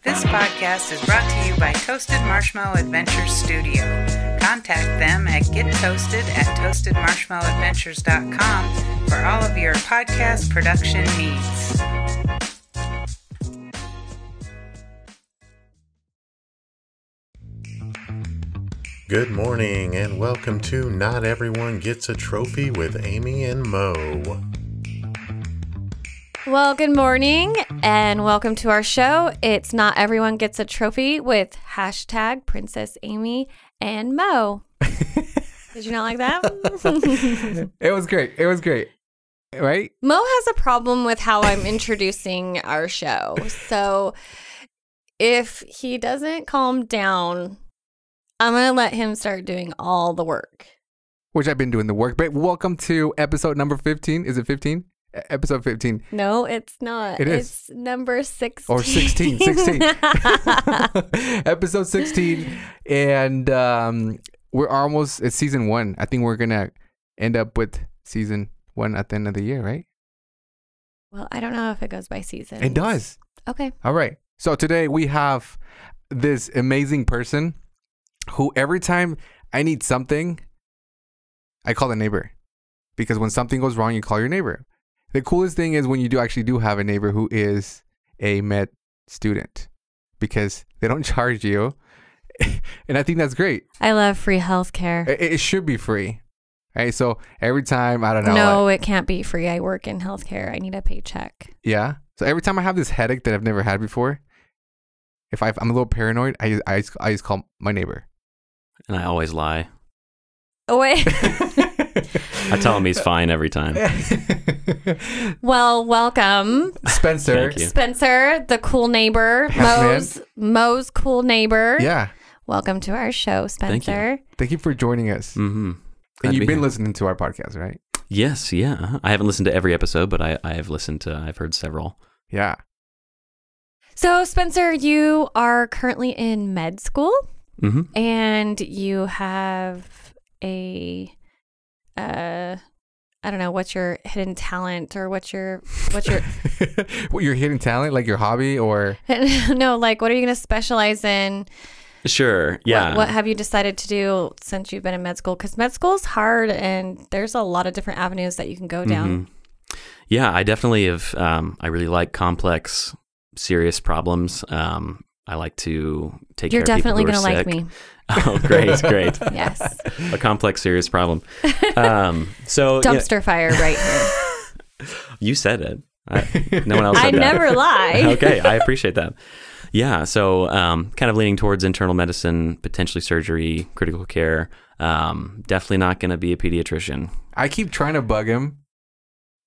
This podcast is brought to you by Toasted Marshmallow Adventures Studio. Contact them at gettoasted at toastedmarshmallowadventures.com for all of your podcast production needs. Good morning and welcome to Not Everyone Gets a Trophy with Amy and Mo. Well, good morning and welcome to our show. It's Not Everyone Gets a Trophy with hashtag Princess Amy and Mo. Did you not like that? It was great. It was great. Right? Mo has a problem with how I'm introducing our show. So if he doesn't calm down, I'm going to let him start doing all the work. Which I've been doing the work. But welcome to episode number 15. Is it 15? Episode 15 No, it's not. It is. It's number 16. or 16. 16. episode 16. And um, we're almost, it's season one. I think we're going to end up with season one at the end of the year, right? well, I don't know if it goes by season. It does. Okay. All right. So today we have this amazing person who every time I need something, I call the neighbor. Because when something goes wrong, you call your neighbor. The coolest thing is when you do actually do have a neighbor who is a med student because they don't charge you. and I think that's great. I love free healthcare. It, it should be free. Right? So every time, I don't know. No, like- it can't be free. I work in healthcare. I need a paycheck. yeah. So every time I have this headache that I've never had before, if I, I'm a little paranoid, I, I, just- I just call my neighbor. And I always lie. Oh wait. I tell him he's fine every time. well, welcome, Spencer. Thank you. Spencer, the cool neighbor, Hassman. Mo's Mo's cool neighbor. Yeah. Welcome to our show, Thank you. Spencer. Thank you for joining us. Mm-hmm. and you've been listening to our podcast, right? Yes, yeah. I haven't listened to every episode, but I, I have listened to. I've heard several. Yeah. So, Spencer, you are currently in med school, Mm-hmm. and you have a, uh, I don't know, what's your hidden talent or what's your what's your what, your hidden talent, like your hobby, or no, like what are you going to specialize in? Sure. Yeah. What, what have you decided to do since you've been in med school? Because med school is hard, and there's a lot of different avenues that you can go down. Mhm. Yeah, I definitely have. Um, I really like complex, serious problems. Um, I like to take You're care of people definitely who are going to like me. Oh, great, great. Yes, A complex, serious problem. Um, so yeah, dumpster fire right here. you said it. I, no one else. Said I that. never lie. okay, I appreciate that. Yeah, so um, kind of leaning towards internal medicine, potentially surgery, critical care. Um, definitely not going to be a pediatrician. I keep trying to bug him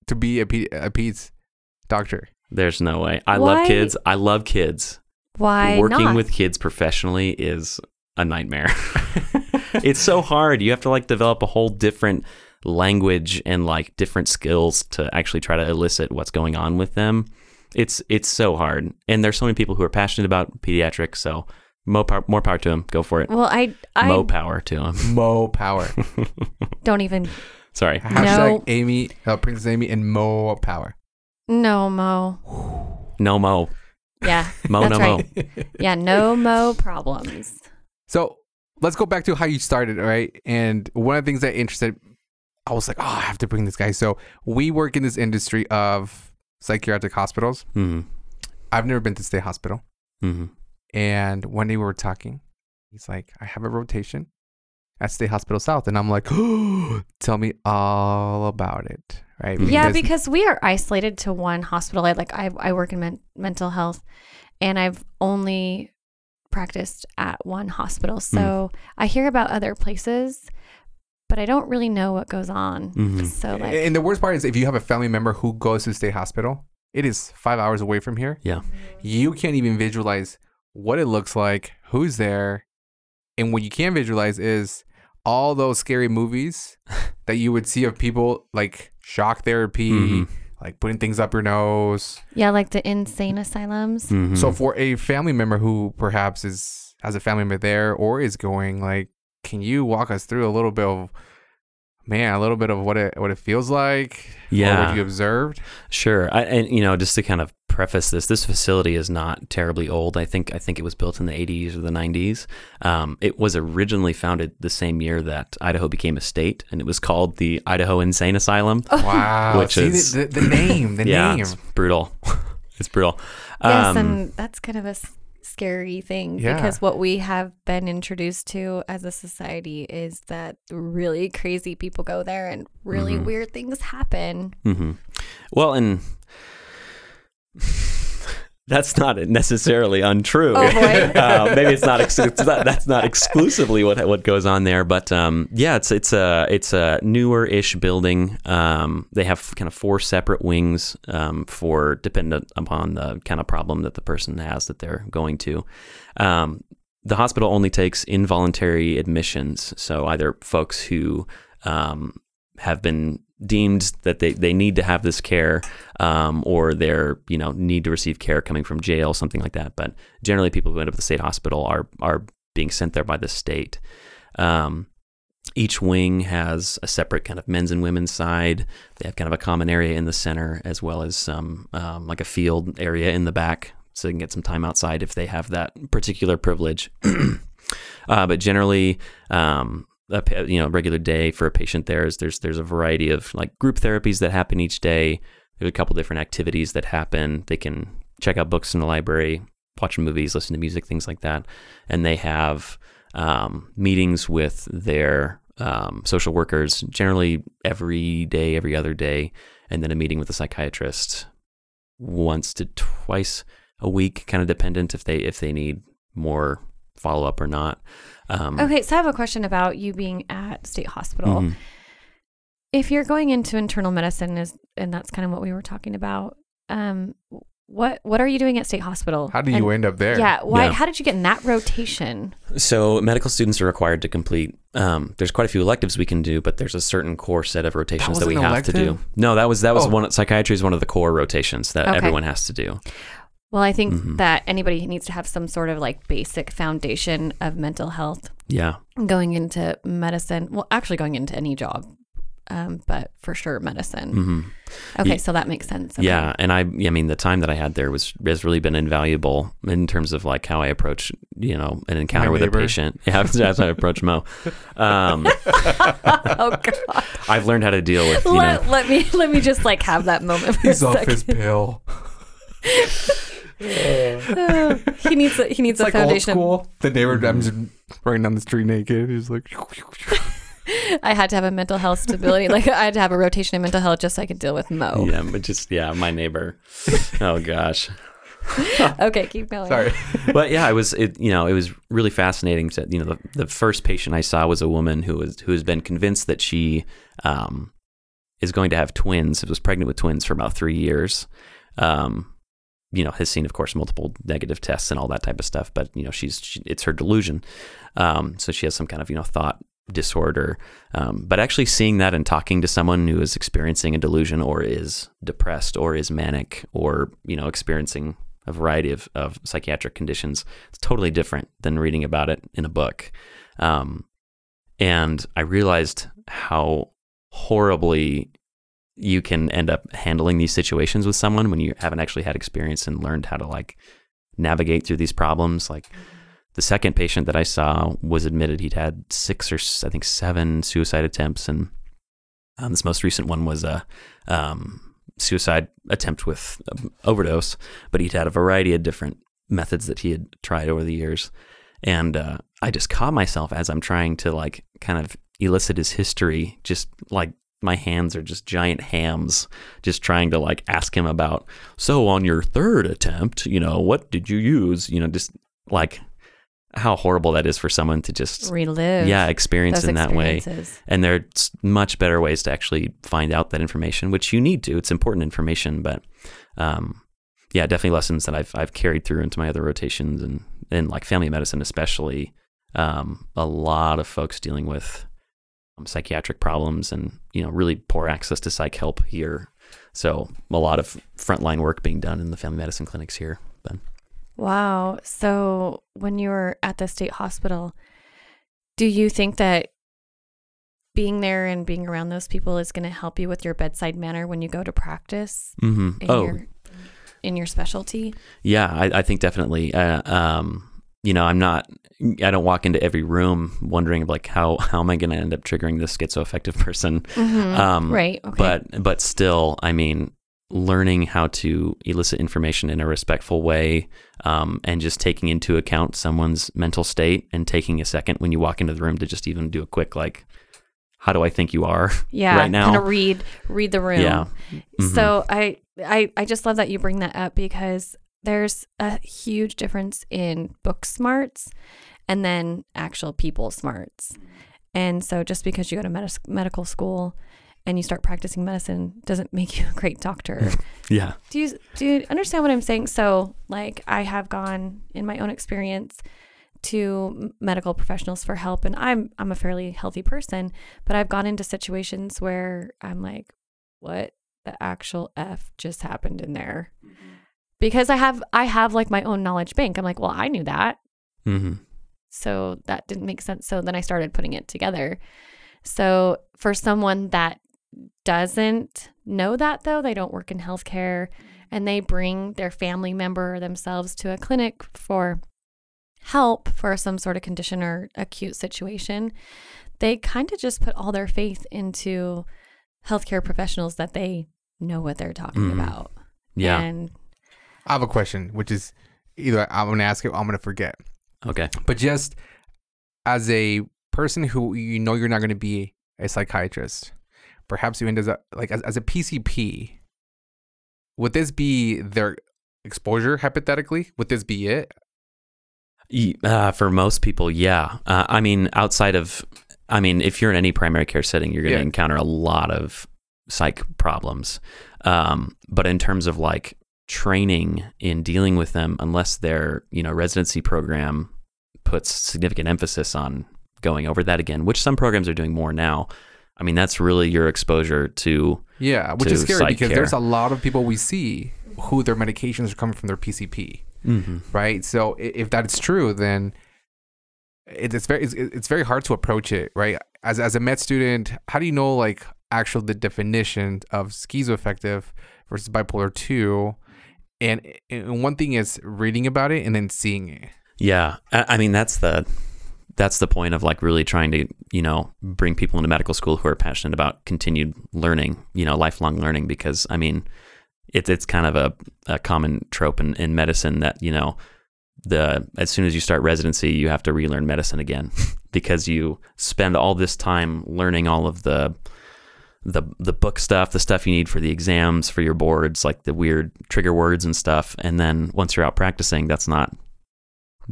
to be a, pe- a Pete's doctor. There's no way. I Why- love kids. I love kids. Why Working not? with kids professionally is a nightmare. it's so hard. You have to like develop a whole different language and like different skills to actually try to elicit what's going on with them. It's it's so hard. And there's so many people who are passionate about pediatrics, so more power, more power to them. Go for it. well, I I Mo power to them. Mo Power. don't even Sorry. Hashtag No. Amy, uh, Princess Amy, and Mo Power. no mo. No mo. Yeah, Mo that's no right. mo. Yeah, no mo problems. So let's go back to how you started, right? And one of the things that interested, I was like, oh, I have to bring this guy. So we work in this industry of psychiatric hospitals. hmm I've never been to state hospital. hmm And one day we were talking. He's like, I have a rotation at State Hospital South. And I'm like, oh, tell me all about it. Right? Yeah, because we are isolated to one hospital. I like I I work in men- mental health, and I've only practiced at one hospital. So I hear about other places, but I don't really know what goes on. Mhm. So like, and the worst part is if you have a family member who goes to state hospital, it is five hours away from here. Yeah. You can't even visualize what it looks like, who's there. And what you can visualize is all those scary movies that you would see of people like shock therapy, Mhm. like putting things up your nose. yeah, like the insane asylums. Mhm. So for a family member who perhaps is has a family member there or is going, like, can you walk us through a little bit of man, a little bit of what it what it feels like? Yeah. what you observed? Sure. I, and, you know, just to kind of preface this. This facility is not terribly old. I think I think it was built in the 80s or the 90s. Um, it was originally founded the same year that Idaho became a state, and it was called the Idaho Insane Asylum. Wow. Which See, is- the, the, the name, the yeah, name. it's brutal. it's brutal. Yes, Um, and that's kind of a scary thing Yeah. because what we have been introduced to as a society is that really crazy people go there and really Mhm. weird things happen. hmm Well, and that's not necessarily untrue. Oh, uh, maybe it's not, ex- it's not. That's not exclusively what what goes on there, but um, yeah, it's it's a it's a newer-ish building. Um, they have kind of four separate wings um, for dependent upon the kind of problem that the person has that they're going to. Um, the hospital only takes involuntary admissions, so either folks who um, have been deemed that they, they need to have this care um, or they're you know need to receive care coming from jail something like that. But generally people who end up at the state hospital are are being sent there by the state. Um, each wing has a separate kind of men's and women's side. They have kind of a common area in the center as well as some um, like a field area in the back so they can get some time outside if they have that particular privilege. Uh, but generally um, a you know regular day for a patient there is there's there's a variety of like group therapies that happen each day. There's a couple different activities that happen. They can check out books in the library, watch movies, listen to music, things like that, and they have um, meetings with their um, social workers generally every day, every other day, and then a meeting with a psychiatrist once to twice a week, kind of dependent if they if they need more follow up or not. Um, Okay, so I have a question about you being at state hospital. mhm. If you're going into internal medicine, is and that's kind of what we were talking about. Um, what what are you doing at state hospital? How do you And- end up there? Yeah, why? Yeah. How did you get in that rotation? So medical students are required to complete. Um, there's quite a few electives we can do, but there's a certain core set of rotations that, was we an have to do. No, that was that was Oh. one. Psychiatry is one of the core rotations that Okay. everyone has to do. Well, I think Mhm. that anybody needs to have some sort of like basic foundation of mental health Yeah, going into medicine. Well, actually, going into any job, um, but for sure medicine. hmm Okay, Ye- so that makes sense. Okay. yeah. And I, I mean, the time that I had there was has really been invaluable in terms of like how I approach, you know, an encounter My with neighbor. a patient. Yeah, as I approach Mo. Um, oh God. I've learned how to deal with, you know, let, let me let me just like have that moment. For He's a off second. his pill. he needs a, he needs It's a like foundation. of- school. The neighbor, I'm just running down the street naked. He's like, I had to have a mental health stability. Like I had to have a rotation in mental health just so I could deal with Mo. yeah, but just yeah, my neighbor. oh gosh. Okay, keep going. sorry. but yeah, it was it you know it was really fascinating to you know the, the first patient I saw was a woman who was who has been convinced that she um, is going to have twins. It was pregnant with twins for about three years. Um, you know, has seen of course multiple negative tests and all that type of stuff. But you know, she's she, it's her delusion. Um, so she has some kind of you know thought disorder. Um, but actually seeing that and talking to someone who is experiencing a delusion or is depressed or is manic or you know experiencing a variety of, of psychiatric conditions. It's totally different than reading about it in a book. Um, and I realized how horribly you can end up handling these situations with someone when you haven't actually had experience and learned how to like navigate through these problems. Like the second patient that I saw was admitted he'd had six or I think seven suicide attempts, and um, this most recent one was a um, suicide attempt with overdose, but he'd had a variety of different methods that he had tried over the years. And uh, I just caught myself as I'm trying to like kind of elicit his history, just like my hands are just giant hams, just trying to like ask him about, so on your third attempt, you know, what did you use? You know, just like how horrible that is for someone to just, Relive. yeah, experience in that way. And there's much better ways to actually find out that information, which you need to. It's important information, but um, yeah, definitely lessons that I've I've carried through into my other rotations and and like family medicine, especially. Um, a lot of folks dealing with um, psychiatric problems and you know really poor access to psych help here. So a lot of frontline work being done in the family medicine clinics here. But Wow. So when you were at the state hospital, do you think that being there and being around those people is going to help you with your bedside manner when you go to practice? hmm in oh your- in your specialty? Yeah, I, I think definitely. Uh, um, you know, I'm not. I don't walk into every room wondering like how how am I going to end up triggering this schizoaffective person. Um, right. Okay. But but still, I mean, learning how to elicit information in a respectful way, um, and just taking into account someone's mental state, and taking a second when you walk into the room to just even do a quick like, how do I think you are yeah, right now? kind of read read the room. Yeah. Mhm. So I, I I just love that you bring that up because there's a huge difference in book smarts and then actual people smarts. And so just because you go to medis- medical school and you start practicing medicine doesn't make you a great doctor. yeah. do you do you understand what I'm saying? So like I have gone in my own experience to medical professionals for help and I'm I'm a fairly healthy person, but I've gone into situations where I'm like what the actual f just happened in there? Mm-hmm. Because I have I have like my own knowledge bank. I'm like, well, I knew that. hmm So that didn't make sense. So then I started putting it together. So for someone that doesn't know that though, they don't work in healthcare and they bring their family member or themselves to a clinic for help for some sort of condition or acute situation, they kind of just put all their faith into healthcare professionals that they know what they're talking Mhm. about. Yeah. And I have a question, which is either I'm going to ask it or I'm going to forget. okay. But just as a person who you know you're not going to be a psychiatrist, perhaps even as a like as, as a PCP, would this be their exposure hypothetically? Would this be it? Uh, for most people, yeah. Uh, I mean, outside of, I mean, if you're in any primary care setting, you're going to Yeah. encounter a lot of psych problems. Um, but in terms of like training in dealing with them, unless their you know residency program puts significant emphasis on going over that again, which some programs are doing more now. I mean, that's really your exposure to Yeah, which To is scary because care. there's a lot of people we see who their medications are coming from their PCP, mm-hmm. right? So if that's true, then it's very it's, it's very hard to approach it, right? As as a med student, how do you know like actual the definition of schizoaffective versus bipolar two? And, and one thing is reading about it and then seeing it. Yeah, I, I mean that's the that's the point of like really trying to you know bring people into medical school who are passionate about continued learning, you know, lifelong learning. Because I mean, it's it's kind of a, a common trope in, in medicine that you know the as soon as you start residency, you have to relearn medicine again because you spend all this time learning all of the the the book stuff, the stuff you need for the exams, for your boards, like the weird trigger words and stuff. And then once you're out practicing, that's not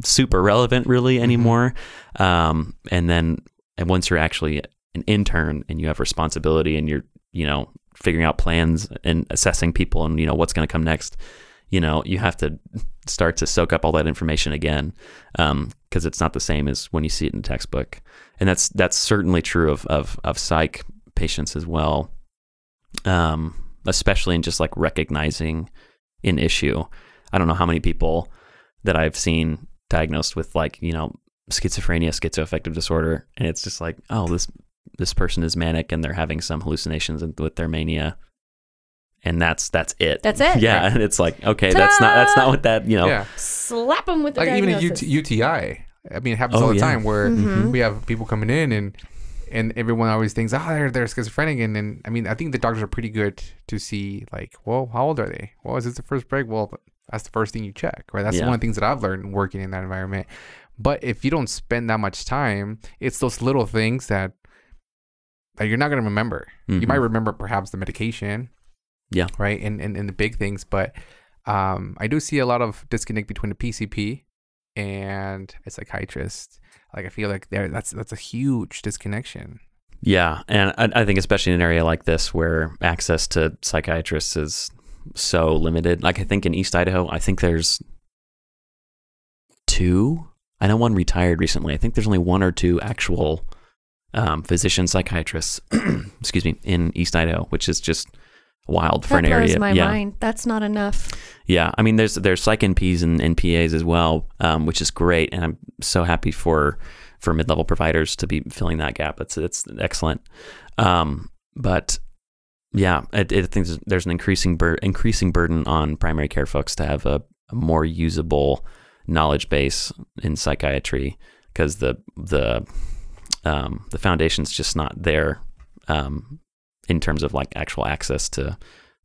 super relevant really anymore. Um, and then and once you're actually an intern and you have responsibility and you're you know figuring out plans and assessing people and you know what's going to come next, you know you have to start to soak up all that information again because it's not the same as when you see it in a textbook. And that's that's certainly true of of, of psych patients as well. Um, especially in just like recognizing an issue. I don't know how many people that I've seen diagnosed with like, you know, schizophrenia, schizoaffective disorder, and it's just like, oh, this this person is manic and they're having some hallucinations with their mania. And that's that's it. That's it. Yeah, and it's like, okay, that's not that's not what that, you know. Yeah. slap them with the like even a. UT, UTI. I mean, it happens Oh, all the yeah. time where Mhm. we have people coming in and and everyone always thinks, oh, they're they're schizophrenic, and then I mean, I think the doctors are pretty good to see like, well, how old are they? Well, is this the first break? Well, that's the first thing you check, right? That's Yeah. one of the things that I've learned working in that environment. But if you don't spend that much time, it's those little things that that you're not gonna remember. You Mhm. might remember perhaps the medication, Yeah. right, and and, and the big things, but um, I do see a lot of disconnect between the PCP and a psychiatrist. Like I feel like there that's that's a huge disconnection. Yeah, and I, I think especially in an area like this where access to psychiatrists is so limited. Like I think in East Idaho, I think there's two. I know one retired recently. I think there's only one or two actual um, physician psychiatrists. excuse me, in East Idaho, which is just wild for that an blows area. my yeah, mind. That's not enough. yeah. I mean, there's there's psych NPs and NPAs as well, um, which is great, and I'm so happy for for mid level providers to be filling that gap. It's it's excellent. Um, but yeah, I, I think there's- there's an increasing bur- increasing burden on primary care folks to have a, a more usable knowledge base in psychiatry because the the um, the foundation's just not there um, in terms of like actual access to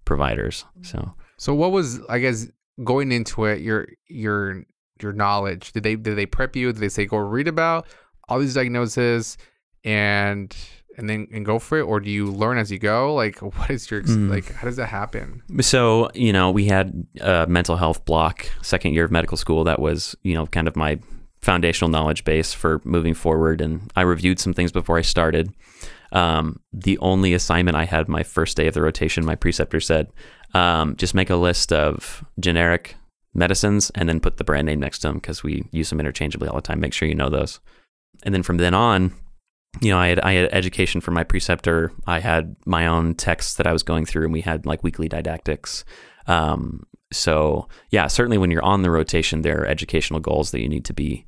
providers. So So what was I guess going into it your your your knowledge? Did they did they prep you? Did they say go read about all these diagnoses and and then and go for it, or do you learn as you go? Like what is your Mm. like? How does that happen? So, you know, we had a mental health block second year of medical school that was, you know, kind of my foundational knowledge base for moving forward. And I reviewed some things before I started. Um, the only assignment I had my first day of the rotation, my preceptor said, um, just make a list of generic medicines and then put the brand name next to them because we use them interchangeably all the time. Make sure you know those. And then from then on, you know, I had I had education from my preceptor. I had my own texts that I was going through, and we had like weekly didactics. Um, so yeah, certainly when you're on the rotation, there are educational goals that you need to be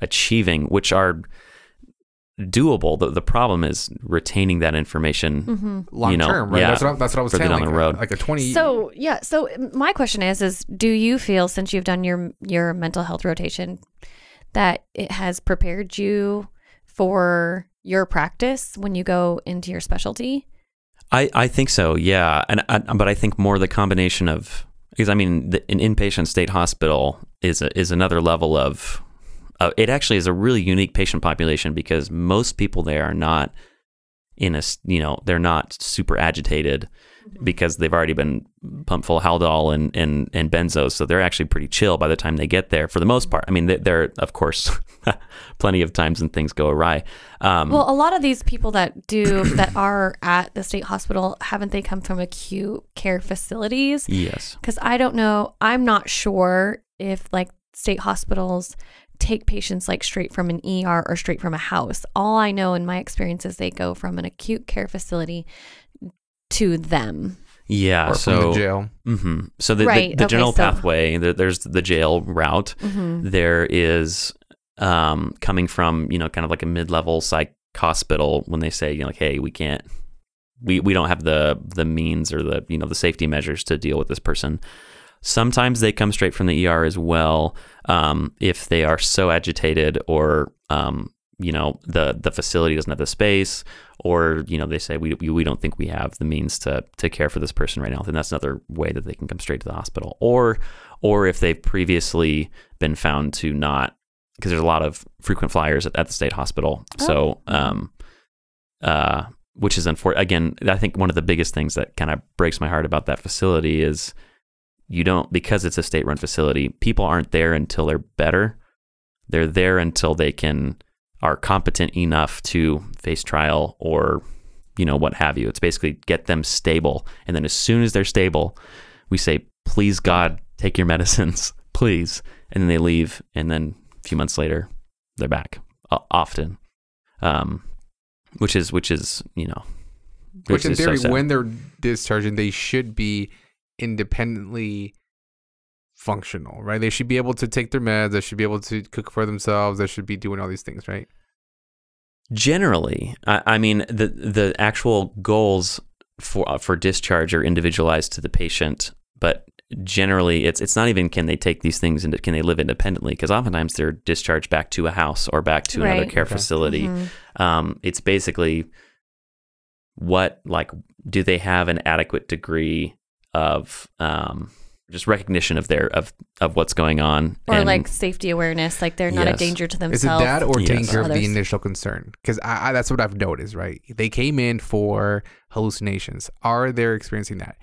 achieving, which are doable. The the problem is retaining that information. Mm-hmm. Long You know, term, right? yeah, that's what I, that's what I was further saying. down like, the a- road. like a twenty. So yeah, so my question is: is do you feel since you've done your your mental health rotation that it has prepared you for your practice when you go into your specialty? I, I think so, yeah. And I, but I think more the combination of because I mean the, an inpatient state hospital is a, is another level of uh, it actually is a really unique patient population because most people there are not in a you know they're not super agitated because they've already been pumped full of Haldol and, and, and benzos. So they're actually pretty chill by the time they get there for the most part. I mean, they- there are, of course, plenty of times when things go awry. Um, Well, a lot of these people that do that are at the state hospital haven't they come from acute care facilities? yes. Because I don't know, I'm not sure if like state hospitals take patients like straight from an ER or straight from a house. All I know in my experience is they go from an acute care facility to them. Yeah. or so from the jail. hmm So the, Right, the, the okay, general so- pathway, there, there's the jail route. Mm-hmm. There is um, coming from you know kind of like a mid-level psych hospital when they say you know like hey we can't we, we don't have the the means or the you know the safety measures to deal with this person. Sometimes they come straight from the ER as well um, if they are so agitated or um, you know the the facility doesn't have the space or you know they say we, we don't think we have the means to to care for this person right now then that's another way that they can come straight to the hospital. Or or if they've previously been found to not because there's a lot of frequent flyers at, at the state hospital. So um uh which is unfortunate again i think one of the biggest things that kind of breaks my heart about that facility is you don't because it's a state run facility people aren't there until they're better. They're there until they can are competent enough to face trial or you know what have you. It's basically get them stable. And then as soon as they're stable we say please god take your medicines please. And then they leave and then a few months later they're back often. Um which is which is you know Which in is so theory, when they're discharging, they should be independently functional, right? They should be able to take their meds. They should be able to cook for themselves. They should be doing all these things, right? Generally, I, I mean the the actual goals for uh, for discharge are individualized to the patient, but generally it's it's not even can they take these things and can they live independently because oftentimes they're discharged back to a house or back to another care Okay. facility. Mhm. Um, it's basically what like do they have an adequate degree of um, just recognition of their of of what's going on Or and- like safety awareness, like they're not a danger to themselves Is themselves. it that or Yes. danger of the initial concern? Because I, I, that's what I've noticed, right? They came in for hallucinations. Are they experiencing that?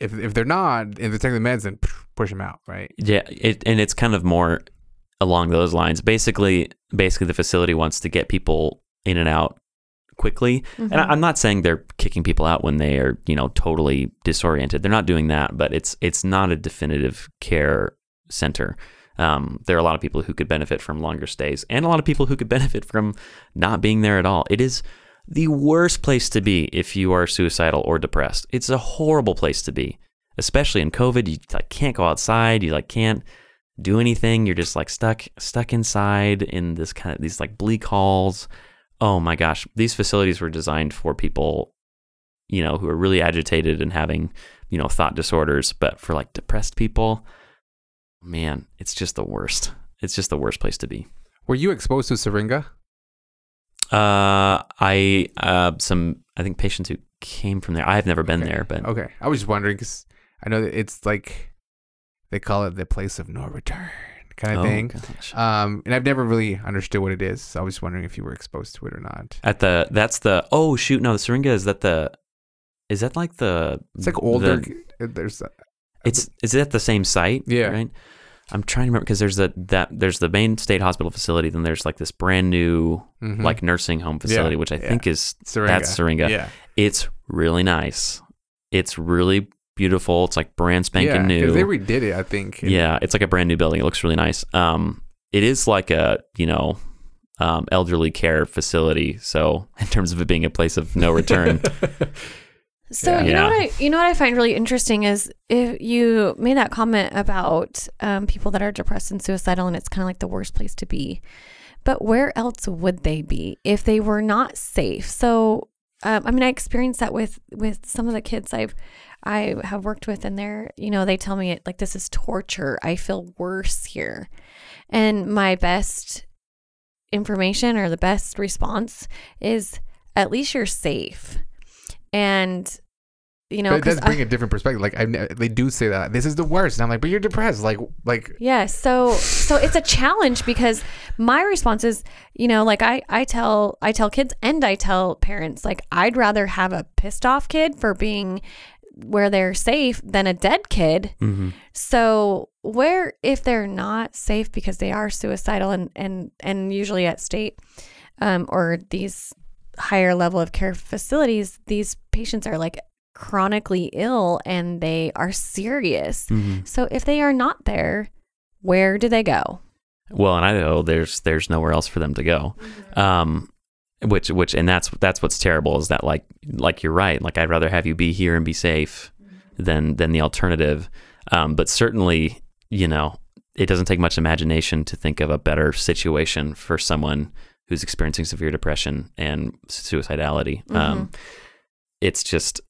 If if they're not, if they're taking the meds, then push them out, right? Yeah, it, and it's kind of more along those lines. Basically, basically, the facility wants to get people in and out quickly. And I, Mhm. I'm not saying they're kicking people out when they are, you know, totally disoriented. They're not doing that, but it's it's not a definitive care center. Um, there are a lot of people who could benefit from longer stays, and a lot of people who could benefit from not being there at all. It is the worst place to be if you are suicidal or depressed. It's a horrible place to be, especially in COVID. You like can't go outside. You like can't do anything. You're just like stuck stuck inside in this kind of these like bleak halls. Oh my gosh, these facilities were designed for people you know, who are really agitated and having, you know, thought disorders. But for like depressed people, man, it's just the worst. It's just the worst place to be. Were you exposed to Syringa? Uh, I uh some I think patients who came from there. I've never been Okay. there, but Okay, I was just wondering because I know that it's like they call it the place of no return kind of Oh, thing. gosh. Um, and I've never really understood what it is. So I was wondering if you were exposed to it or not. At the that's the oh shoot no the syringa is that the is that like the It's like older. the- there's it's is it at the same site? Yeah. Right. I'm trying to remember because there's a that there's the main state hospital facility, then there's like this brand new mhm. like nursing home facility, which I yeah. think is Syringa. that's Syringa. Yeah, It's really nice. It's really beautiful. It's like brand spanking yeah, 'cause new. They redid it, I think. Yeah, it's like a brand new building. It looks really nice. Um, it is like a you know, um, elderly care facility. So in terms of it being a place of no return, So Yeah. you know what I you know what I find really interesting is if you made that comment about um, people that are depressed and suicidal, and it's kind of like the worst place to be. But where else would they be if they were not safe? So um, I mean, I experienced that with with some of the kids I've I have worked with, and they're you know they tell me it like this is torture. I feel worse here, and my best information or the best response is at least you're safe and you know but it does bring a different perspective. Like I, they do say that this is the worst, and I'm like, but you're depressed. Like, like yeah so so it's a challenge because my response is you know like i i tell i tell kids and i tell parents like i'd rather have a pissed off kid for being where they're safe than a dead kid Mhm. so where if they're not safe because they are suicidal and and and usually at state um, or these higher level of care facilities, these patients are like chronically ill and they are serious. Mhm. So if they are not there, where do they go? well, and I know there's there's nowhere else for them to go. Um, which which and that's that's what's terrible is that like like you're right. Like I'd rather have you be here and be safe than than the alternative. Um, but certainly, you know, it doesn't take much imagination to think of a better situation for someone who's experiencing severe depression and suicidality. Um, it's just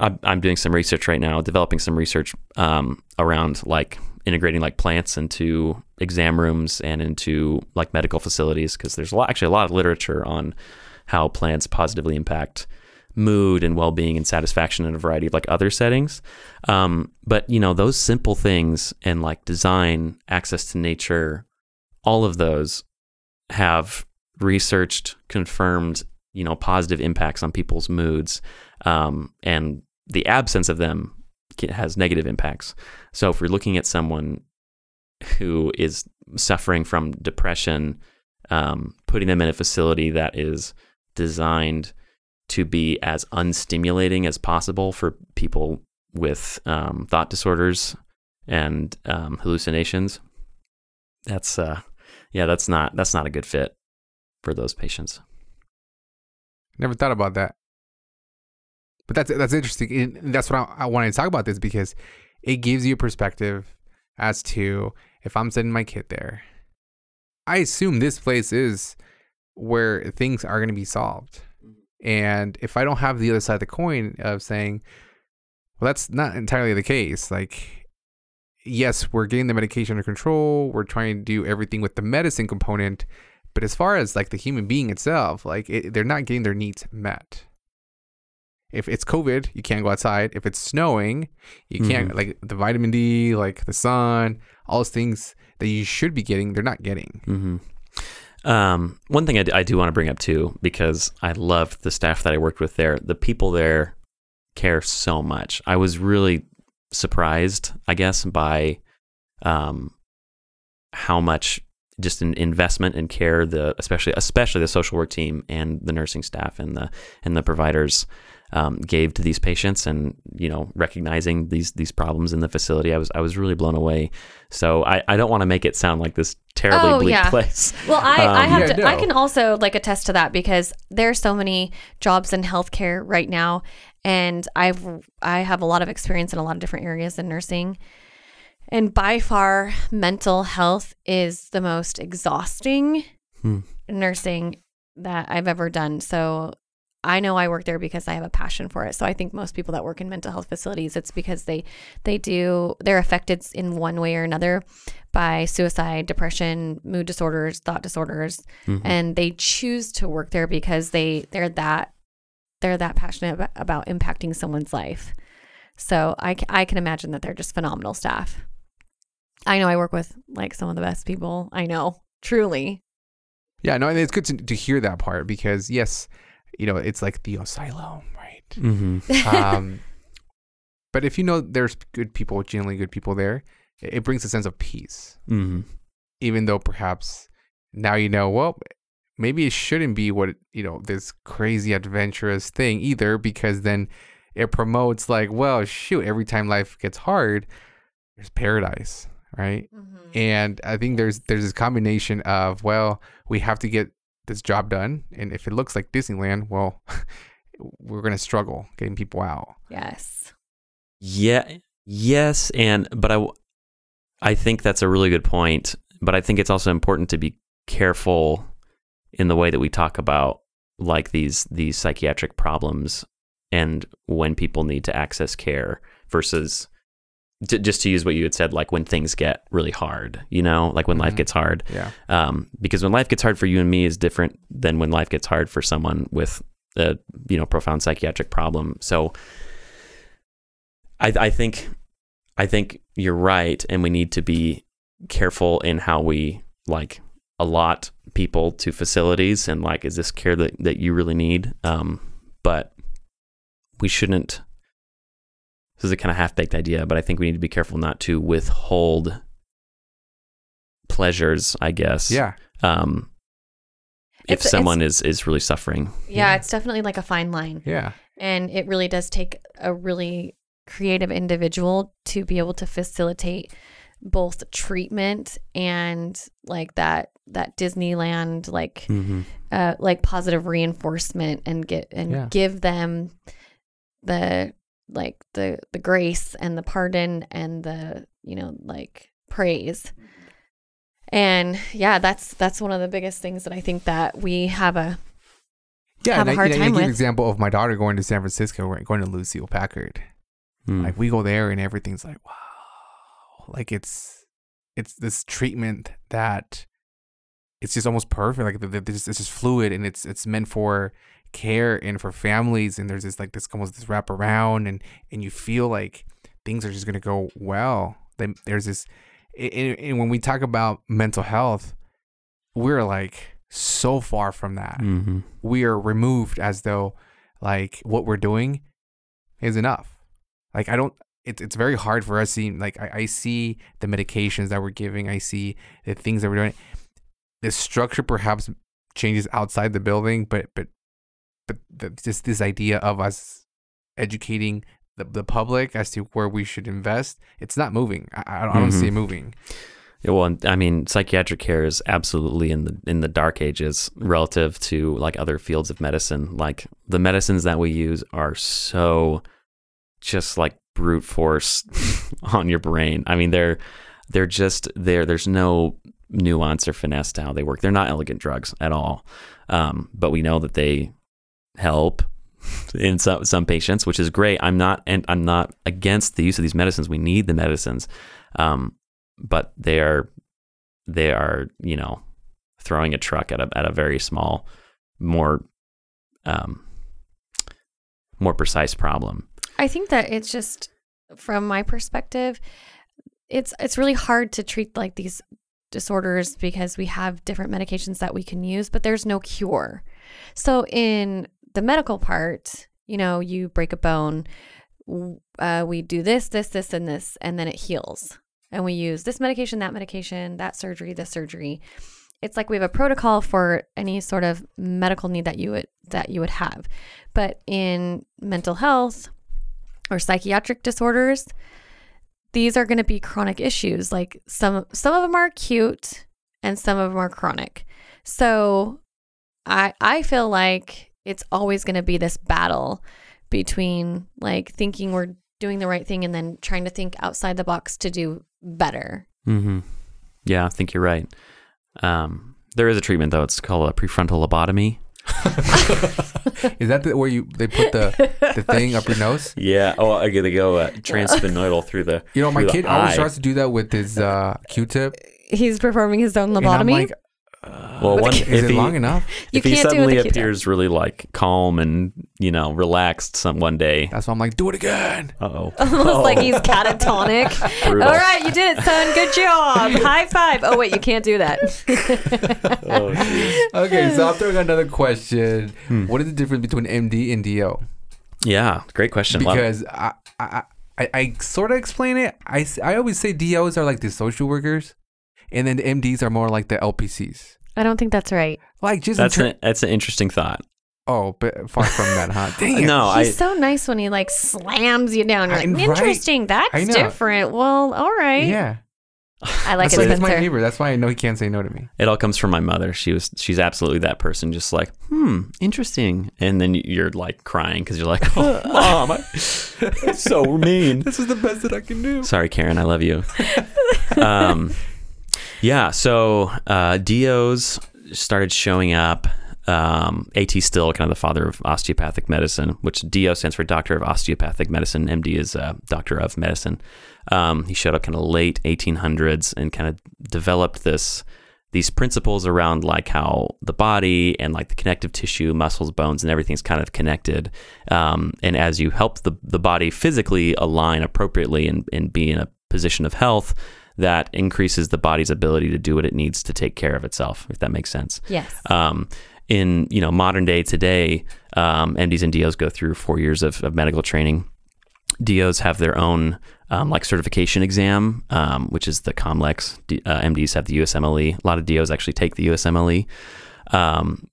I'm, I'm doing some research right now, developing some research um, around like integrating like plants into exam rooms and into like medical facilities because there's a lot, actually a lot of literature on how plants positively impact mood and well-being and satisfaction in a variety of like other settings. Um, but you know those simple things and like design, access to nature, all of those have researched, confirmed, you know, positive impacts on people's moods, um, and the absence of them has negative impacts. So if we're looking at someone who is suffering from depression, um, putting them in a facility that is designed to be as unstimulating as possible for people with um, thought disorders and um, hallucinations, that's uh, yeah, that's not that's not a good fit for those patients. Never thought about that. But that's that's interesting. And that's what I, I wanted to talk about this because it gives you a perspective as to if I'm sending my kid there. I assume this place is where things are going to be solved. Mm-hmm. And if I don't have the other side of the coin of saying, well, that's not entirely the case. Like, yes, we're getting the medication under control. We're trying to do everything with the medicine component. But as far as like the human being itself, like it, they're not getting their needs met. If it's COVID, you can't go outside. If it's snowing, you can't like the vitamin D, like the sun, all those things that you should be getting, they're not getting. hmm Um, one thing I, d- I do want to bring up too, because I love the staff that I worked with there. The people there care so much. I was really surprised, I guess, by um, how much just an investment and care the especially especially the social work team and the nursing staff and the and the providers um, gave to these patients and you know recognizing these these problems in the facility I was I was really blown away so I, I don't want to make it sound like this terribly Oh, bleak yeah. place Well, I, I Um, have Yeah, to, I can also like attest to that because there are so many jobs in healthcare right now, and I've I have a lot of experience in a lot of different areas in nursing, and by far, mental health is the most exhausting Hmm. nursing that I've ever done. So I know I work there because I have a passion for it. So I think most people that work in mental health facilities, it's because they they do they're affected in one way or another by suicide, depression, mood disorders, thought disorders, mm-hmm. and they choose to work there because they they're that they're that passionate about, impacting someone's life. So I, I can imagine that they're just phenomenal staff. I know I work with like some of the best people. I know, truly. Yeah, no, and it's good to, to hear that part because yes, you know, it's like the asylum, right? Mm-hmm. um, but if you know there's good people, genuinely good people there, it, it brings a sense of peace. Mm-hmm. Even though perhaps now you know, well, maybe it shouldn't be what you know this crazy adventurous thing either, because then it promotes like, well, shoot, every time life gets hard, there's paradise, right? And I think there's there's this combination of well, we have to get this job done, and if it looks like Disneyland, well, we're gonna struggle getting people out. Yes. Yeah. Yes, and but I, I think that's a really good point. But I think it's also important to be careful in the way that we talk about like these these psychiatric problems and when people need to access care versus j- just to use what you had said, like when things get really hard, you know, like when life Mhm. gets hard. Yeah. um, because when life gets hard for you and me is different than when life gets hard for someone with a you know profound psychiatric problem. So I, I think I think you're right, and we need to be careful in how we like allot people to facilities and like is this care that, that you really need um but we shouldn't this is a kind of half-baked idea but i think we need to be careful not to withhold pleasures i guess. Yeah. um if It's- someone is is really suffering Yeah, it's definitely like a fine line. Yeah. And it really does take a really creative individual to be able to facilitate both treatment and like that that Disneyland like mm-hmm. uh like positive reinforcement and get and Yeah. give them the like the the grace and the pardon and the you know like praise and yeah that's that's one of the biggest things that i think that we have a Yeah. Have and a I- hard you know, I time give an example of my daughter going to San Francisco, right, going to Lucile Packard. Mm. Like we go there and everything's like, wow. Like it's it's this treatment that it's just almost perfect. Like the, the, this it's just fluid and it's it's meant for care and for families. And there's this like this almost this wrap around and and you feel like things are just gonna go well. Then there's this, and, and when we talk about mental health, we're like so far from that Mhm. we are removed as though like what we're doing is enough. Like I don't it's it's very hard for us seeing like I, I see the medications that we're giving, I see the things that we're doing. The structure perhaps changes outside the building, but but but the, just this idea of us educating the, the public as to where we should invest, it's not moving. I, I don't, don't see it moving. Yeah, well, I mean, psychiatric care is absolutely in the in the dark ages relative to like other fields of medicine. Like the medicines that we use are so just like brute force on your brain. I mean, they're they're just there. There's no nuance or finesse to how they work. They're not elegant drugs at all. Um, but we know that they help in some some patients, which is great. I'm not and I'm not against the use of these medicines. We need the medicines. Um, but they are they are you know throwing a truck at a at a very small more um more precise problem I think that it's just from my perspective, it's it's really hard to treat like these disorders because we have different medications that we can use, but there's no cure. So in the medical part, you know, you break a bone, uh, we do this, this, this, and this, and then it heals. And we use this medication, that medication, that surgery, this surgery. It's like we have a protocol for any sort of medical need that you would that you would have. But in mental health, or psychiatric disorders these are going to be chronic issues like some some of them are acute and some of them are chronic so i i feel like it's always going to be this battle between like thinking we're doing the right thing and then trying to think outside the box to do better mm-hmm. yeah i think you're right um there is a treatment though it's called a prefrontal lobotomy Is that the, where you they put the the thing up your nose? Yeah. Oh, I gotta go uh, transsphenoidal through the. You know, my kid always eye. tries to do that with his uh, Q-tip. He's performing his own And I'm lobotomy. Like, Well, one, is if it he, long enough? you if he can't do suddenly with a Q-tip. appears really like calm and you know relaxed some one day. That's why I'm like, do it again. Uh oh. Almost like he's catatonic. All right, you did it, son. Good job. High five. Oh wait, you can't do that. Oh. Okay, so I'm throwing another question. Hmm. What is the difference between MD and DO? Yeah, great question. Because I, I, I, I sort of explain it. I, I always say DOs are like the social workers, and then the MDs are more like the LPCs. I don't think that's right. Like just that's ter- an that's an interesting thought. oh, but far from that, huh? Dang it. No, I He's so nice when he like slams you down. You're I- like, right? interesting. That's different. Well, all right. Yeah, I like that's it, why he's my Spencer. neighbor. That's why I know he can't say no to me. it all comes from my mother. She was she's absolutely that person. Just like hmm, interesting. And then you're like crying because you're like, oh, mom, I, that's so mean. This is the best that I can do. Sorry, Karen, I love you. um, yeah, so uh, DOs started showing up. Um, AT Still, kind of the father of osteopathic medicine, which DO stands for Doctor of Osteopathic Medicine. MD is uh, Doctor of Medicine. Um, he showed up kind of late 1800s and kind of developed this these principles around like how the body and like the connective tissue, muscles, bones, and everything's kind of connected. Um, and as you help the, the body physically align appropriately and, and be in a position of health, that increases the body's ability to do what it needs to take care of itself, if that makes sense. Yes. Um, in you know modern day today, um, MDs and DOs go through four years of, of medical training. DOs have their own um, like certification exam, um, which is the COMLEX. D- uh, MDs have the USMLE. A lot of DOs actually take the USMLE. Um,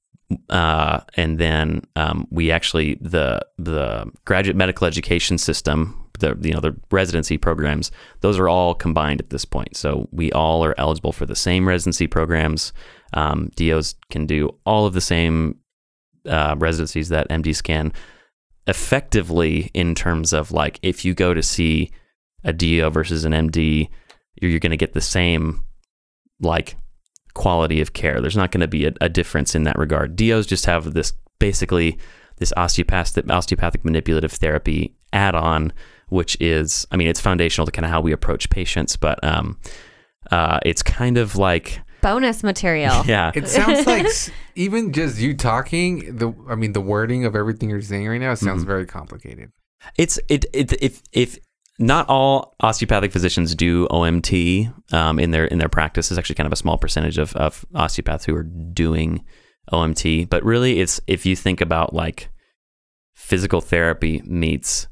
uh, and then um, we actually the the graduate medical education system, the you know the residency programs, those are all combined at this point. So we all are eligible for the same residency programs. Um, DOs can do all of the same uh, residencies that MDs can effectively in terms of like if you go to see a DO versus an MD, you're, you're going to get the same like quality of care. There's not going to be a, a difference in that regard. DOs just have this basically this osteopathic osteopathic manipulative therapy add-on, which is I mean it's foundational to kind of how we approach patients, but um, uh, it's kind of like Bonus material. yeah, It sounds like s- even just you talking, the I mean, the wording of everything you're saying right now sounds Mhm. very complicated. It's it, it if if not all osteopathic physicians do OMT um, in their in their practice. It's actually kind of a small percentage of, of osteopaths who are doing OMT. But really, it's if you think about like physical therapy meets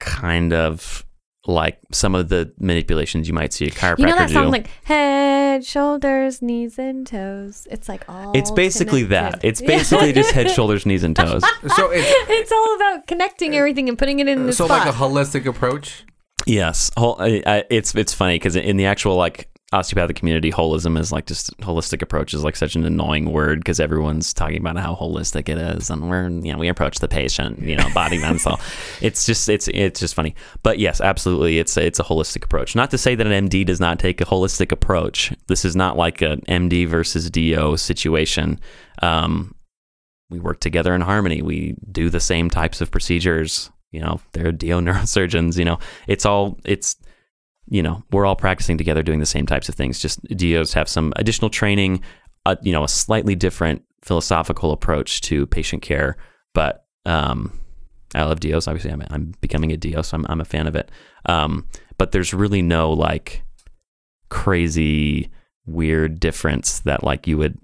kind of like some of the manipulations you might see a chiropractor You know that do. song like head, shoulders, knees, and toes. It's like all. it's basically that. It's basically just head, shoulders, knees, and toes. So it's it's all about connecting everything and putting it in the so spot. like a holistic approach. Yes, whole, I, I, it's it's funny because in the actual like osteopathic community, holism is like just holistic approach is like such an annoying word because everyone's talking about how holistic it is, and we're you know we approach the patient, you know, body mental. It's just it's it's just funny, but yes, absolutely, it's it's a holistic approach. Not to say that an MD does not take a holistic approach. This is not like an MD versus DO situation. Um, we work together in harmony. We do the same types of procedures. You know, they're DO neurosurgeons. You know, it's all it's you know we're all practicing together doing the same types of things. Just DOs have some additional training. Uh, you know, a slightly different philosophical approach to patient care, but um, I love DOs. Obviously, I'm, I'm becoming a DO, so I'm, I'm a fan of it. Um, but there's really no like crazy weird difference that like you would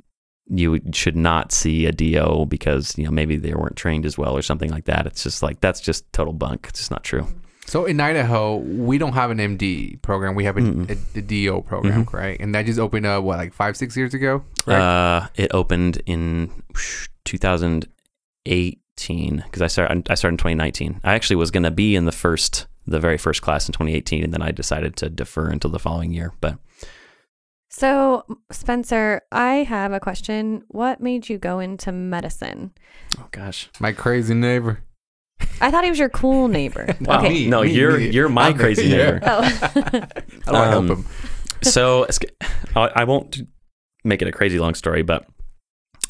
you should not see a DO because you know maybe they weren't trained as well or something like that. It's just like that's just total bunk. It's just not true. So in Idaho, we don't have an MD program. We have a, a, a DO program, Mhm. right? And that just opened up what like five, six years ago, right? Uh, it opened in 2018 because I started I started in 2019. I actually was going to be in the first the very first class in 2018 and then I decided to defer until the following year. But so, Spencer, I have a question. What made you go into medicine? oh gosh. My crazy neighbor. I thought he was your cool neighbor. Wow. okay. Me, no, me, you're me. you're my I'm the- crazy yeah. neighbor. Oh. How do I help Um, him? so I I won't make it a crazy long story, but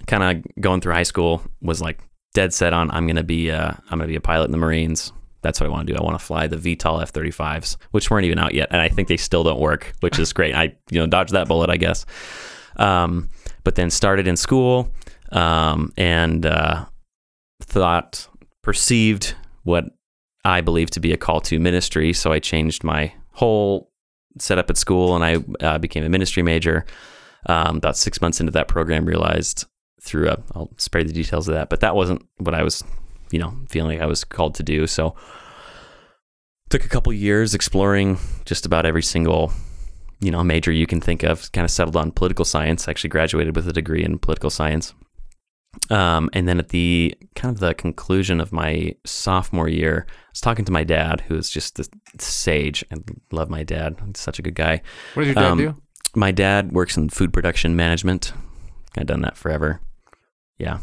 kind of going through high school, was like dead set on I'm gonna be uh, I'm gonna be a pilot in the Marines. That's what I want to do. I want to fly the VTOL F-35s, which weren't even out yet, and I think they still don't work, which is great. I you know dodged that bullet, I guess. Um, but then started in school um, and uh, thought perceived what I believe to be a call to ministry. So I changed my whole setup at school, and I uh, became a ministry major. Um, about six months into that program, realized through a I'll spare the details of that, but that wasn't what I was, you know, feeling like I was called to do. So took a couple years exploring just about every single you know major you can think of kind of settled on political science actually graduated with a degree in political science um, and then at the kind of the conclusion of my sophomore year i was talking to my dad who is just the sage. I love my dad. He's such a good guy. What did your dad Um, do? my dad works in food production management. I've done that forever. Yeah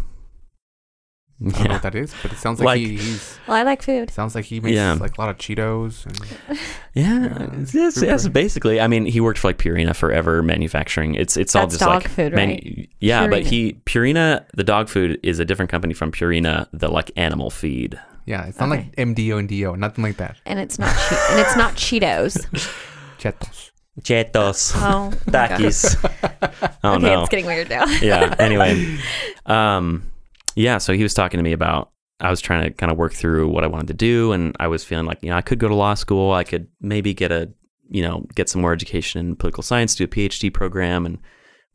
I don't know what that is, but it sounds like, Like- he, he's Well, I like food. sounds like he makes Yeah. like a lot of Cheetos and yeah, Yeah, yes, yes, basically. I mean, he worked for like Purina forever, manufacturing. It's it's all That's just dog like food, manu- right? Yeah, but he Purina, the dog food, is a different company from Purina, the like animal feed. yeah, it's not Okay. like MDO and DO, nothing like that. And it's not che- and it's not Cheetos. Chetos. Chetos, Oh, my Takis. oh okay, no. it's getting weird now. yeah. Anyway, um, yeah. So he was talking to me about. I was trying to kind of work through what I wanted to do, and I was feeling like you know I could go to law school. I could maybe get a you know get some more education in political science, do a PhD program, and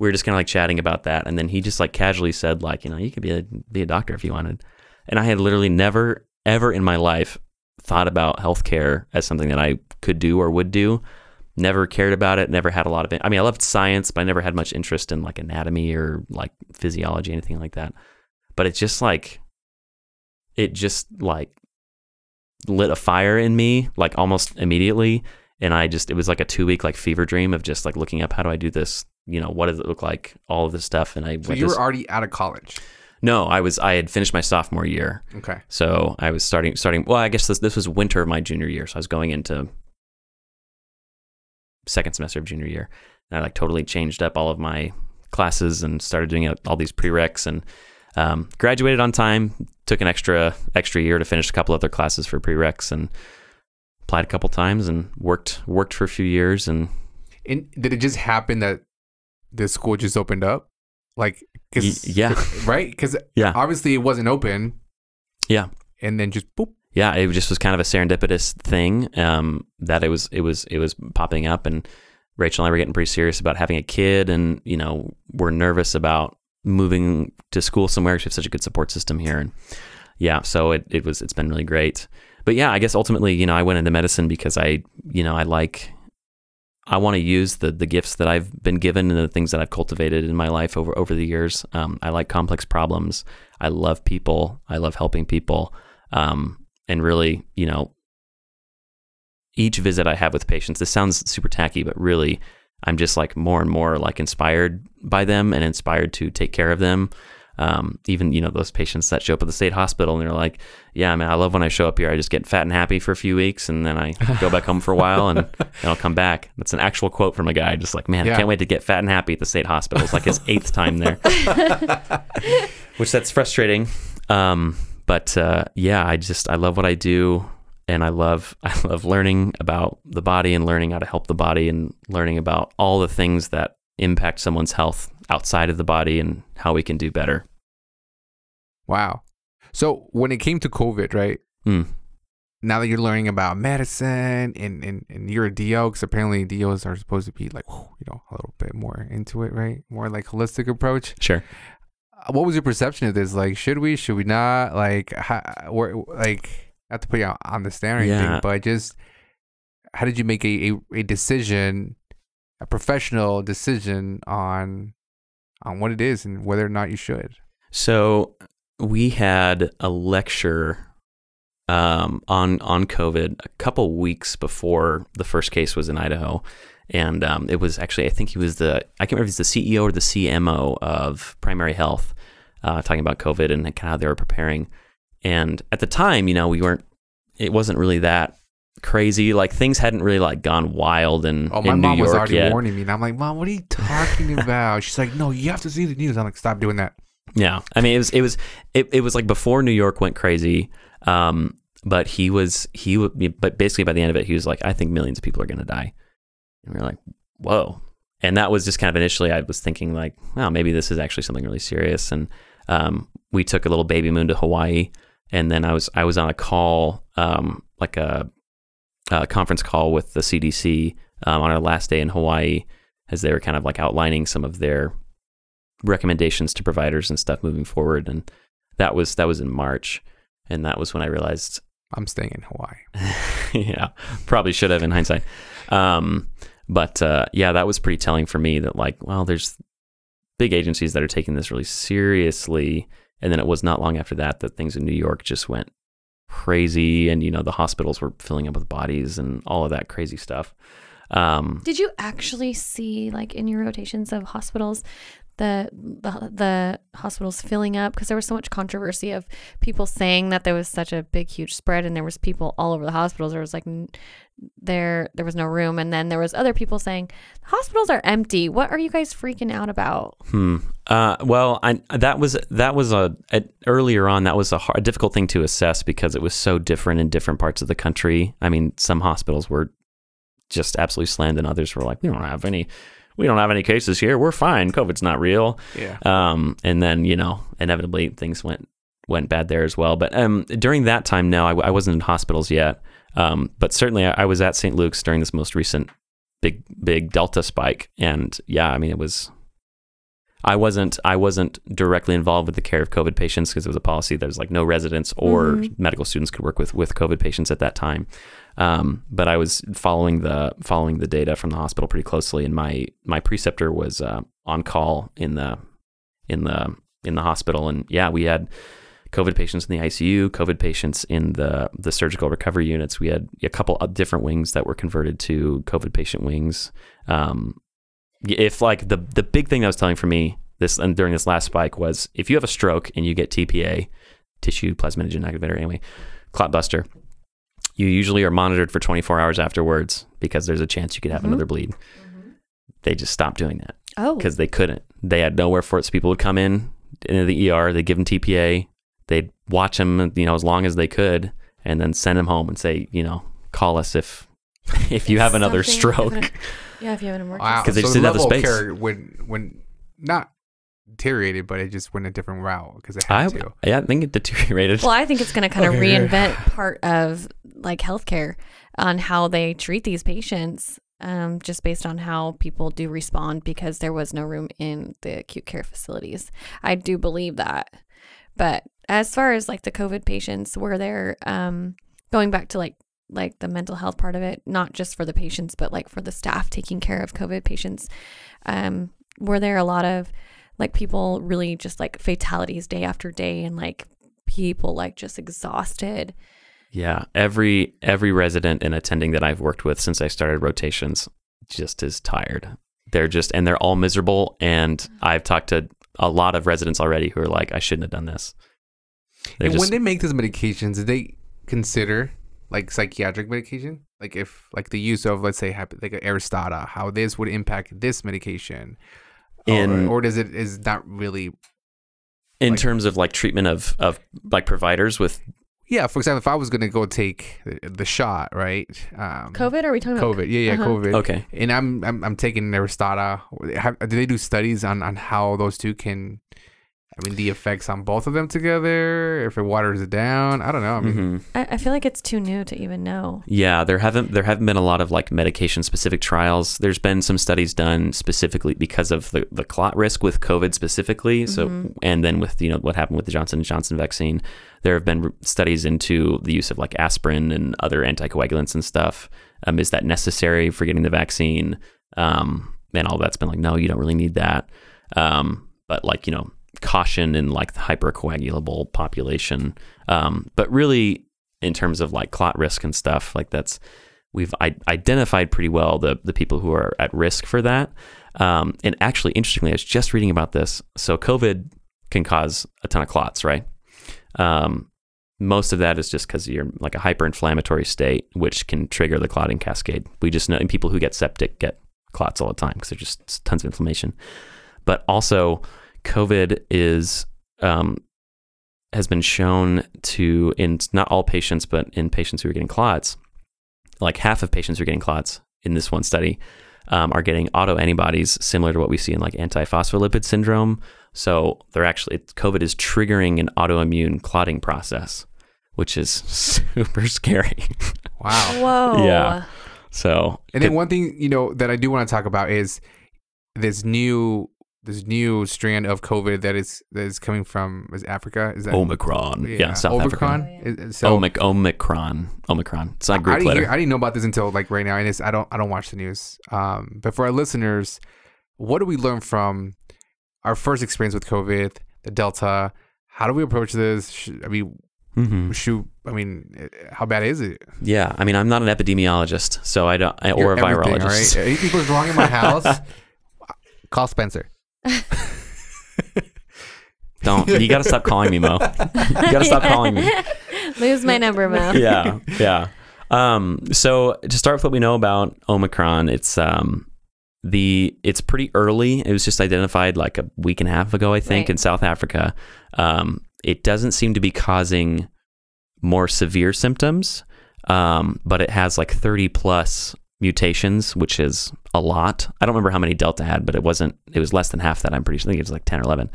we were just kind of like chatting about that. And then he just like casually said like you know you could be a be a doctor if you wanted. And I had literally never ever in my life thought about healthcare as something that I could do or would do. Never cared about it. Never had a lot of it. I mean, I loved science, but I never had much interest in like anatomy or like physiology, anything like that. But it just like, it just like lit a fire in me, like almost immediately. And I just, it was like a two week like fever dream of just like looking up how do I do this? You know, what does it look like? All of this stuff. And I So went you were already out of college. no, I was, I had finished my sophomore year. Okay. So I was starting starting well, I guess this this was winter of my junior year. So I was going into second semester of junior year. And I like totally changed up all of my classes and started doing all these prereqs and um, graduated on time. Took an extra extra year to finish a couple other classes for prereqs and applied a couple times and worked worked for a few years and And did it just happen that the school just opened up? Like, cause, Y- yeah. right? Because yeah obviously it wasn't open. Yeah. And then just boop. yeah, it just was kind of a serendipitous thing um, that it was it was it was popping up, and Rachel and I were getting pretty serious about having a kid, and you know we're nervous about moving to school somewhere 'cause we have such a good support system here, and yeah, so it it was it's been really great. But yeah, I guess ultimately, you know, I went into medicine because I you know I like I want to use the the gifts that I've been given and the things that I've cultivated in my life over over the years. Um, I like complex problems. I love people. I love helping people. Um, and really, you know, each visit I have with patients, this sounds super tacky, but really, I'm just like more and more like inspired by them and inspired to take care of them. Um, even you know those patients that show up at the state hospital and they're like, "Yeah, man, I love when I show up here. I just get fat and happy for a few weeks, and then I go back home for a while, and then I'll come back." That's an actual quote from a guy, just like, "Man, I can't wait to get fat and happy at the state hospital." It's like his eighth time there, which that's frustrating. Um, but uh, yeah, I just I love what I do, and I love I love learning about the body and learning how to help the body and learning about all the things that impact someone's health outside of the body and how we can do better. Wow. So when it came to COVID, right? Mm. Now that you're learning about medicine and, and, and you're a DO, because apparently DOs are supposed to be like, you know, a little bit more into it, right? More like holistic approach. Sure. Uh, What was your perception of this? Like, should we, should we not? Like, how, where, like, not to put you on the stand or anything, Yeah. but just how did you make a, a, a decision, a professional decision on on what it is and whether or not you should? So we had a lecture um, on on COVID a couple weeks before the first case was in Idaho, and um, it was actually I think he was the I can't remember if he's the CEO or the CMO of Primary Health, uh, talking about COVID and kind of how they were preparing. And at the time, you know, we weren't. It wasn't really that crazy. Like things hadn't really like gone wild in, Oh, my in New mom York was already yet. warning me, and I'm like, "Mom, what are you talking about?" She's like, "No, you have to see the news." I'm like, "Stop doing that." Yeah, I mean, it was it was it, it was like before New York went crazy. Um, but he was he would but basically by the end of it, he was like, I think millions of people are going to die, and we are like, whoa. And that was just kind of initially, I was thinking like, well, maybe this is actually something really serious. And um, we took a little baby moon to Hawaii, and then I was I was on a call, um, like a, a conference call with the CDC um, on our last day in Hawaii, as they were kind of like outlining some of their recommendations to providers and stuff moving forward. And that was that was in March, and that was when I realized, I'm staying in Hawaii. yeah, probably should have in hindsight. Um, but uh, yeah, that was pretty telling for me that like, well, there's big agencies that are taking this really seriously. And then it was not long after that that things in New York just went crazy, and you know the hospitals were filling up with bodies and all of that crazy stuff. Um, Did you actually see like in your rotations of hospitals the the, the hospitals filling up because there was so much controversy of people saying that there was such a big huge spread and there was people all over the hospitals there was like n- there there was no room and then there was other people saying hospitals are empty what are you guys freaking out about Hmm. Uh, well, I, that was that was a, a earlier on. That was a, hard, a difficult thing to assess because it was so different in different parts of the country. I mean, some hospitals were just absolutely slammed, and others were like, "We don't have any, we don't have any cases here. We're fine. COVID's not real." Yeah. Um, and then you know, inevitably things went went bad there as well. But um, during that time, no, I, I wasn't in hospitals yet. Um, but certainly I, I was at St. Luke's during this most recent big big Delta spike, and yeah, I mean it was. I wasn't I wasn't directly involved with the care of COVID patients because it was a policy that was like no residents or Mhm. medical students could work with with COVID patients at that time. Um, but I was following the following the data from the hospital pretty closely, and my my preceptor was uh, on call in the in the in the hospital, and yeah, we had COVID patients in the ICU, COVID patients in the the surgical recovery units. We had a couple of different wings that were converted to COVID patient wings. Um, if like the the big thing that was telling for me this and during this last spike was if you have a stroke and you get TPA, tissue plasminogen activator anyway, clot buster, you usually are monitored for 24 hours afterwards because there's a chance you could have Mhm. another bleed. They just stopped doing that oh because they couldn't. They had nowhere for it. So people would come in into the ER, they'd give them TPA, they'd watch them, you know, as long as they could, and then send them home and say, you know, call us if if you have another Something- stroke. yeah if you have an emergency Wow. 'Cause they so just the didn't have the space. care went went not deteriorated, but it just went a different route because it I, had to. yeah, I think it deteriorated. Well, I think it's going to kind of Okay. reinvent part of like healthcare on how they treat these patients, um, just based on how people do respond because there was no room in the acute care facilities. I do believe that. But as far as like the COVID patients, were there um, going back to like like the mental health part of it, not just for the patients, but like for the staff taking care of COVID patients, um, were there a lot of like people really just like fatalities day after day and like people like just exhausted. Yeah, every every resident and attending that I've worked with since I started rotations just is tired. They're just and they're all miserable. And mm-hmm. I've talked to a lot of residents already who are like, I shouldn't have done this. They're And just, when they make these medications, did they consider like psychiatric medication? Like if like the use of let's say like Aristada, how this would impact this medication, In- or, or does it is not really? in like- terms of like treatment of of like providers with Yeah, for example, if I was gonna go take the, the shot, right? Um, COVID? Are we talking COVID, yeah, yeah, Uh-huh. COVID. okay. And I'm I'm, I'm taking Aristada. Do they do studies on on how those two can? I mean, the effects on both of them together. If it waters it down, I don't know. I mean, Mhm. I, I feel like it's too new to even know. Yeah, there haven't there haven't been a lot of like medication specific trials. There's been some studies done specifically because of the, the clot risk with COVID specifically. So Mhm. and then with you know what happened with the Johnson and Johnson vaccine, there have been studies into the use of like aspirin and other anticoagulants and stuff. Um, is that necessary for getting the vaccine? Um, and all that's been like, no, you don't really need that. Um, but like you know, caution in like the hypercoagulable population. Um, but really, in terms of like clot risk and stuff, like that's we've I- identified pretty well the the people who are at risk for that. Um, and actually, interestingly, I was just reading about this. So COVID can cause a ton of clots, right? Um, most of that is just because you're like a hyperinflammatory state, which can trigger the clotting cascade. We just know people who get septic get clots all the time because there's just tons of inflammation. But also, COVID is um, has been shown to in not all patients, but in patients who are getting clots, like half of patients who are getting clots in this one study um, are getting autoantibodies similar to what we see in like antiphospholipid syndrome. So they're actually COVID is triggering an autoimmune clotting process, which is super scary. Wow. Whoa. Yeah. So And then it- one thing you know that I do want to talk about is this new this new strand of COVID that is that is coming from is Africa. Is that Omicron, yeah, South Omicron? Africa. Is- is- So Omic- Omicron, Omicron. It's not I Greek didn't, letter. hear, I didn't know about this until like right now, and it's, I don't I don't watch the news. Um, but for our listeners, what do we learn from our first experience with COVID, the Delta? How do we approach this? Should, I mean, Mhm. shoot. I mean, how bad is it? Yeah, I mean, I'm not an epidemiologist, so I don't, I, or You're a virologist. right? Anything goes wrong in my house, call Spencer. Don't. You got to stop calling me Mo. You got to stop calling me. Lose my number, Mo. yeah, yeah. Um, so to start with what we know about Omicron, it's um, the it's pretty early. It was just identified like a week and a half ago, I think, Right. in South Africa. Um, it doesn't seem to be causing more severe symptoms, um, but it has like 30 plus mutations, which is a lot. I don't remember how many Delta had, but it wasn't. It was less than half that. I'm pretty sure. I think it was like 10 or 11,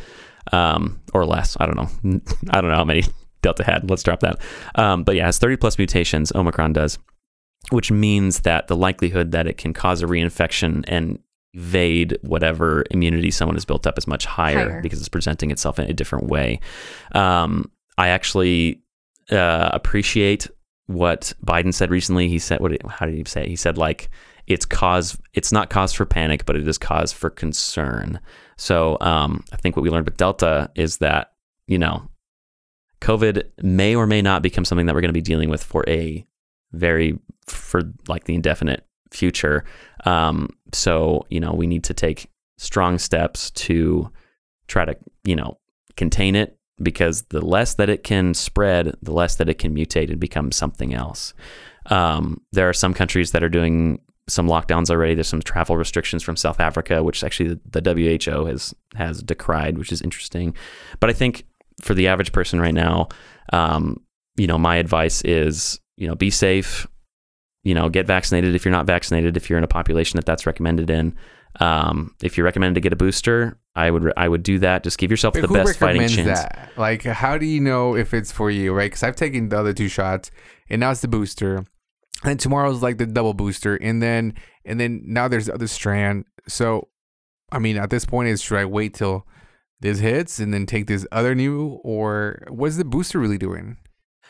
um, or less. I don't know. I don't know how many Delta had. Let's drop that. Um, but yeah, it has 30 plus mutations. Omicron does, which means that the likelihood that it can cause a reinfection and evade whatever immunity someone has built up is much higher, Higher. because it's presenting itself in a different way. Um, I actually uh, appreciate what Biden said recently. He said, "What? How did he say? it? He said like." It's cause. It's not cause for panic, but it is cause for concern. So um, I think what we learned with Delta is that you know COVID may or may not become something that we're going to be dealing with for a very for like the indefinite future. Um, so you know we need to take strong steps to try to you know contain it because the less that it can spread, the less that it can mutate and become something else. Um, there are some countries that are doing some lockdowns already. There's some travel restrictions from South Africa, which actually the, WHO has has decried, which is interesting. But I think for the average person right now, um, you know, my advice is, you know, be safe. You know, get vaccinated if you're not vaccinated. If you're in a population that that's recommended in, um, if you're recommended to get a booster, I would I would do that. Just give yourself the best fighting chance. that? Like, how do you know if it's for you, right? Because I've taken the other two shots, and now it's the booster, and tomorrow's like the double booster, and then and then now there's the other strand. So, I mean, at this point, is should I wait till this hits and then take this other new, or what's the booster really doing?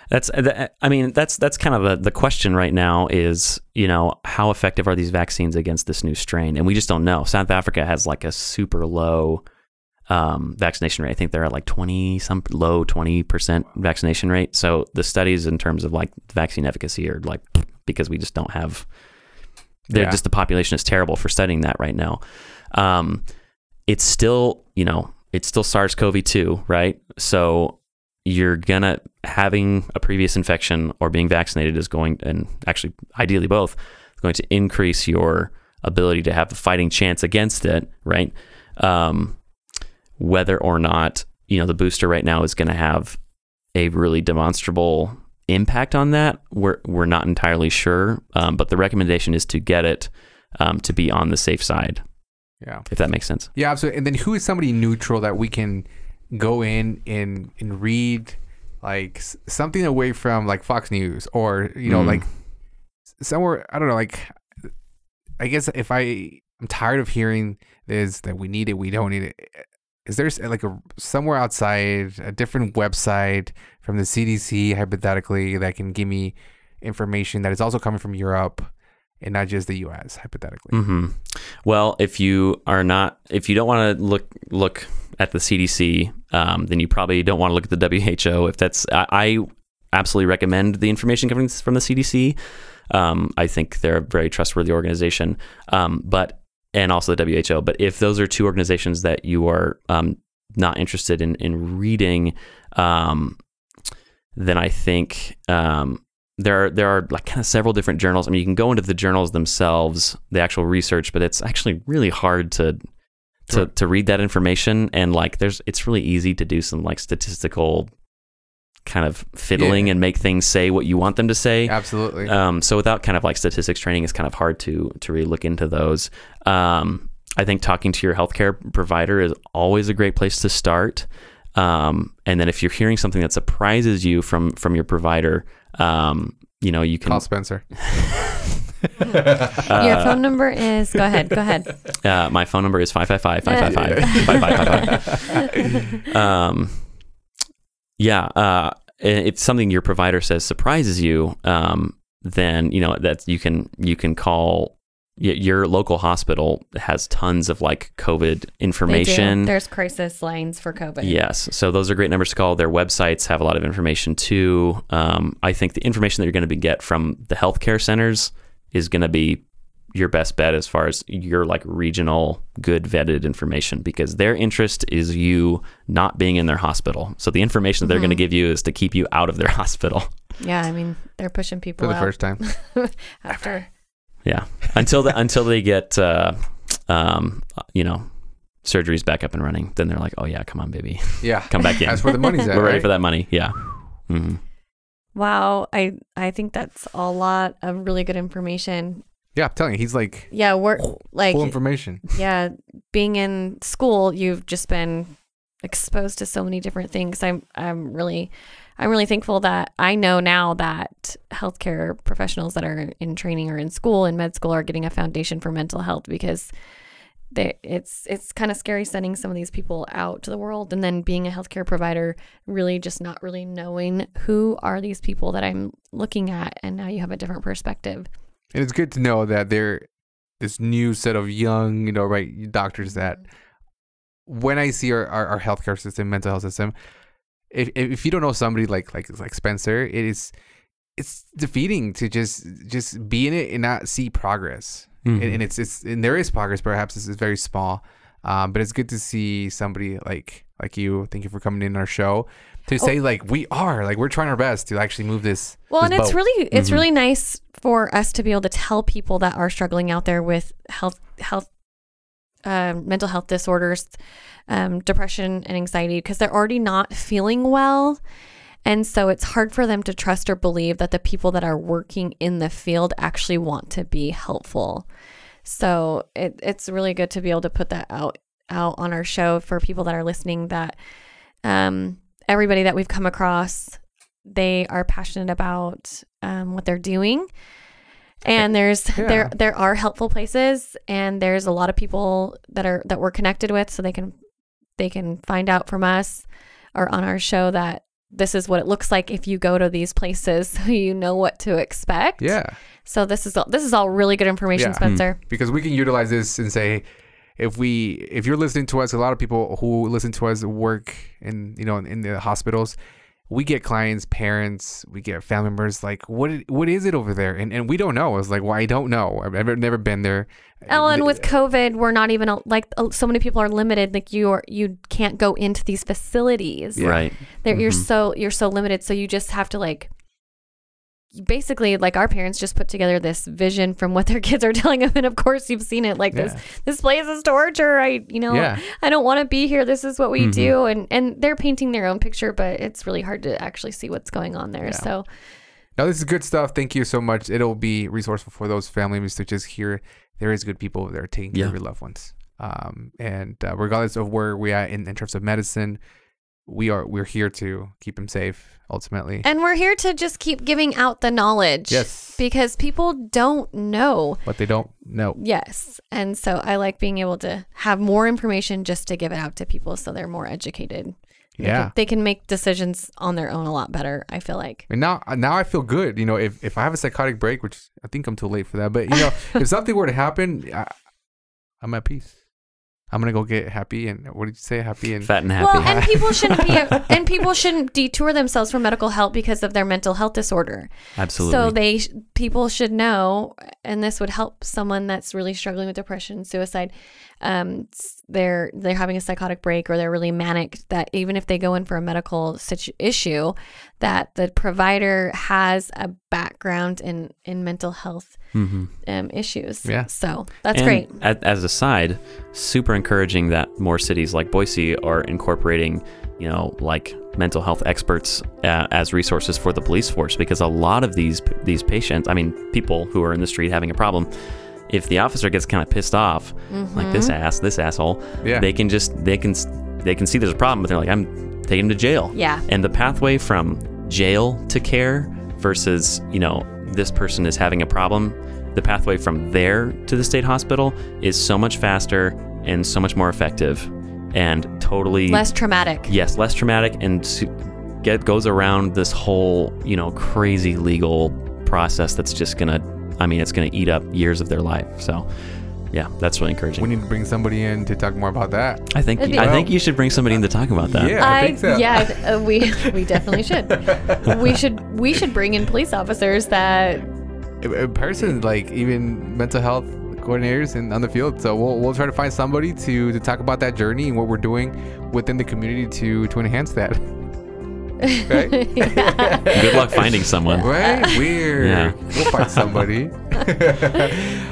That's I mean that's that's kind of the, the question right now is you know how effective are these vaccines against this new strain and we just don't know. South Africa has like a super low um, vaccination rate. I think they're at like twenty some low twenty percent vaccination rate. So the studies in terms of like vaccine efficacy are like because we just don't have. They're Yeah. just the population is terrible for studying that right now. Um, it's still you know it's still SARS-CoV-2, right? So you're gonna having a previous infection or being vaccinated is going and actually ideally both is going to increase your ability to have a fighting chance against it right? Um, whether or not you know the booster right now is going to have a really demonstrable impact on that we're we're not entirely sure um, but the recommendation is to get it um, to be on the safe side. Yeah, if that makes sense. Yeah, absolutely. And then who is somebody neutral that we can go in and and read like something away from like Fox News or you know Mm. like somewhere I don't know like I guess if I I'm tired of hearing this that we need it we don't need it is there like a somewhere outside a different website from the CDC hypothetically that can give me information that is also coming from Europe and not just the US hypothetically hmm Well, if you are not, if you don't want to look look at the CDC, um, then you probably don't want to look at the WHO. If that's, I, I absolutely recommend the information coming from the CDC. Um, I think they're a very trustworthy organization. Um, but and also the WHO. But if those are two organizations that you are um, not interested in in reading, um, then I think um, there are there are like kind of several different journals. I mean, you can go into the journals themselves, the actual research, but it's actually really hard to to, Sure. to read that information and like there's it's really easy to do some like statistical kind of fiddling Yeah. and make things say what you want them to say Absolutely. um, so without kind of like statistics training, it's kind of hard to to really look into those. Um, I think talking to your healthcare provider is always a great place to start. Um, and then if you're hearing something that surprises you from from your provider, um, you know you can Call Spencer. Your phone number is. Go ahead. Go ahead. Uh, my phone number is 555-555-5555. um, yeah. Uh, if something your provider says surprises you, um, then you know that you can you can call y- your local hospital has tons of like COVID information. There's crisis lines for COVID. Yes. So those are great numbers to call. Their websites have a lot of information too. Um, I think the information that you're going to be get from the healthcare centers is going to be your best bet as far as your like regional good vetted information because their interest is you not being in their hospital. So the information that they're going to Mhm. give you is to keep you out of their hospital. Yeah. I mean, they're pushing people For the out first time. after. Yeah. Until the, until they get uh, um, you know, surgeries back up and running, then they're like, "Oh yeah, come on, baby. Yeah. Come back in. That's where the money's at. We're ready right? for that money." Yeah. Mm-hmm. Wow. I I think that's a lot of really good information. Yeah, I'm telling you, he's like Yeah. We're like full information. yeah, being in school, you've just been exposed to so many different things. I'm I'm really I'm really thankful that I know now that healthcare professionals that are in training or in school in med school are getting a foundation for mental health because they, it's it's kind of scary sending some of these people out to the world and then being a healthcare provider really just not really knowing who are these people that I'm looking at and now you have a different perspective. And it's good to know that there this new set of young, you know, right doctors that mm-hmm. when I see our, our, our healthcare system, mental health system, if if you don't know somebody like like like Spencer, it is it's defeating to just just be in it and not see progress. Mm-hmm. And, and it's it's and there is progress, perhaps it's, it's very small. Um, but it's good to see somebody like like you. Thank you for coming in our show to say like we are like we're trying our best to actually move this. Well, this and it's really it's Mhm. really nice for us to be able to tell people that are struggling out there with health health uh, mental health disorders, um, depression and anxiety because they're already not feeling well. And so it's hard for them to trust or believe that the people that are working in the field actually want to be helpful. So it, it's really good to be able to put that out out on our show for people that are listening that um, everybody that we've come across they are passionate about um, what they're doing and there's Yeah. there there are helpful places and there's a lot of people that are that we're connected with so they can they can find out from us or on our show that this is what it looks like if you go to these places so you know what to expect Yeah. so this is all this is all really good information Yeah. Hmm. spencer because we can utilize this and say if we if you're listening to us a lot of people who listen to us work in you know in the hospitals we get clients parents we get family members like what what is it over there and and we don't know it's like well i don't know i've never, never been there Ellen, with COVID, we're not even like uh, so many people are limited. Like you are, you can't go into these facilities. Yeah. Right. They're, You're Mhm. so you're so limited. So you just have to like basically like our parents just put together this vision from what their kids are telling them and of course you've seen it. Like Yeah. this this place is torture. I you know yeah. I don't want to be here. This is what we Mhm. do. And and they're painting their own picture but it's really hard to actually see what's going on there. Yeah. so now this is good stuff. Thank you so much. It'll be resourceful for those family members to just hear. There is good people that are taking care Yeah. of your loved ones. Um and uh, regardless of where we are in, in terms of medicine we are we're here to keep them safe ultimately and we're here to just keep giving out the knowledge yes because people don't know but they don't know Yes. And so I like being able to have more information just to give it out to people so they're more educated. They yeah can- They can make decisions on their own a lot better, I feel like. And now, now I feel good. You know, if, if I have a psychotic break, which I think I'm too late for that, but you know, if something were to happen, I, I'm at peace. I'm gonna go get happy and what did you say? Happy and Fat and happy. Well, and people shouldn't be and people shouldn't detour themselves from medical help because of their mental health disorder. Absolutely. So they people should know and this would help someone that's really struggling with depression, suicide. Um, they're they're having a psychotic break or they're really manic. That even if they go in for a medical situ- issue, that the provider has a background in in mental health Mm-hmm. um, issues. Yeah. So that's And great. a- As a side, super encouraging that more cities like Boise are incorporating, you know, like mental health experts uh, as resources for the police force because a lot of these these patients, I mean, people who are in the street having a problem, if the officer gets kind of pissed off, like this mm-hmm. ass, this asshole, Yeah. they can just they can they can see there's a problem, but they're like, I'm taking him to jail. Yeah. And the pathway from jail to care versus, you know, this person is having a problem, the pathway from there to the state hospital is so much faster and so much more effective and totally Less traumatic. yes, less traumatic and su- get goes around this whole, you know, crazy legal process that's just going to I mean, it's going to eat up years of their life. So, yeah, that's really encouraging. We need to bring somebody in to talk more about that. I think I think- I think you should bring somebody in to talk about that. Yeah. I think so. yeah, uh, we we definitely should. we should we should bring in police officers that A a person like even mental health coordinators in on the field. So we'll we'll try to find somebody to to talk about that journey and what we're doing within the community to to enhance that. right? Good luck finding someone. Right? Weird. Yeah. We'll find somebody.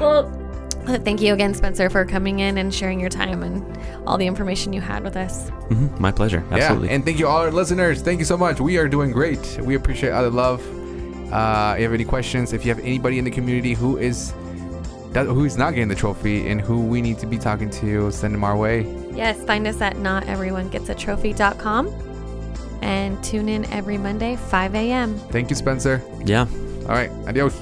Well, thank you again, Spencer, for coming in and sharing your time and all the information you had with us. Mhm, My pleasure. Absolutely. Yeah. And thank you all our listeners. Thank you so much. We are doing great. We appreciate all the love. Uh, if you have any questions, if you have anybody in the community who is that who is not getting the trophy and who we need to be talking to, send them our way. Yes, find us at noteveryonegetsaTrophy.com and tune in every Monday, 5 a.m. Thank you, Spencer. yeah. All right. Adios.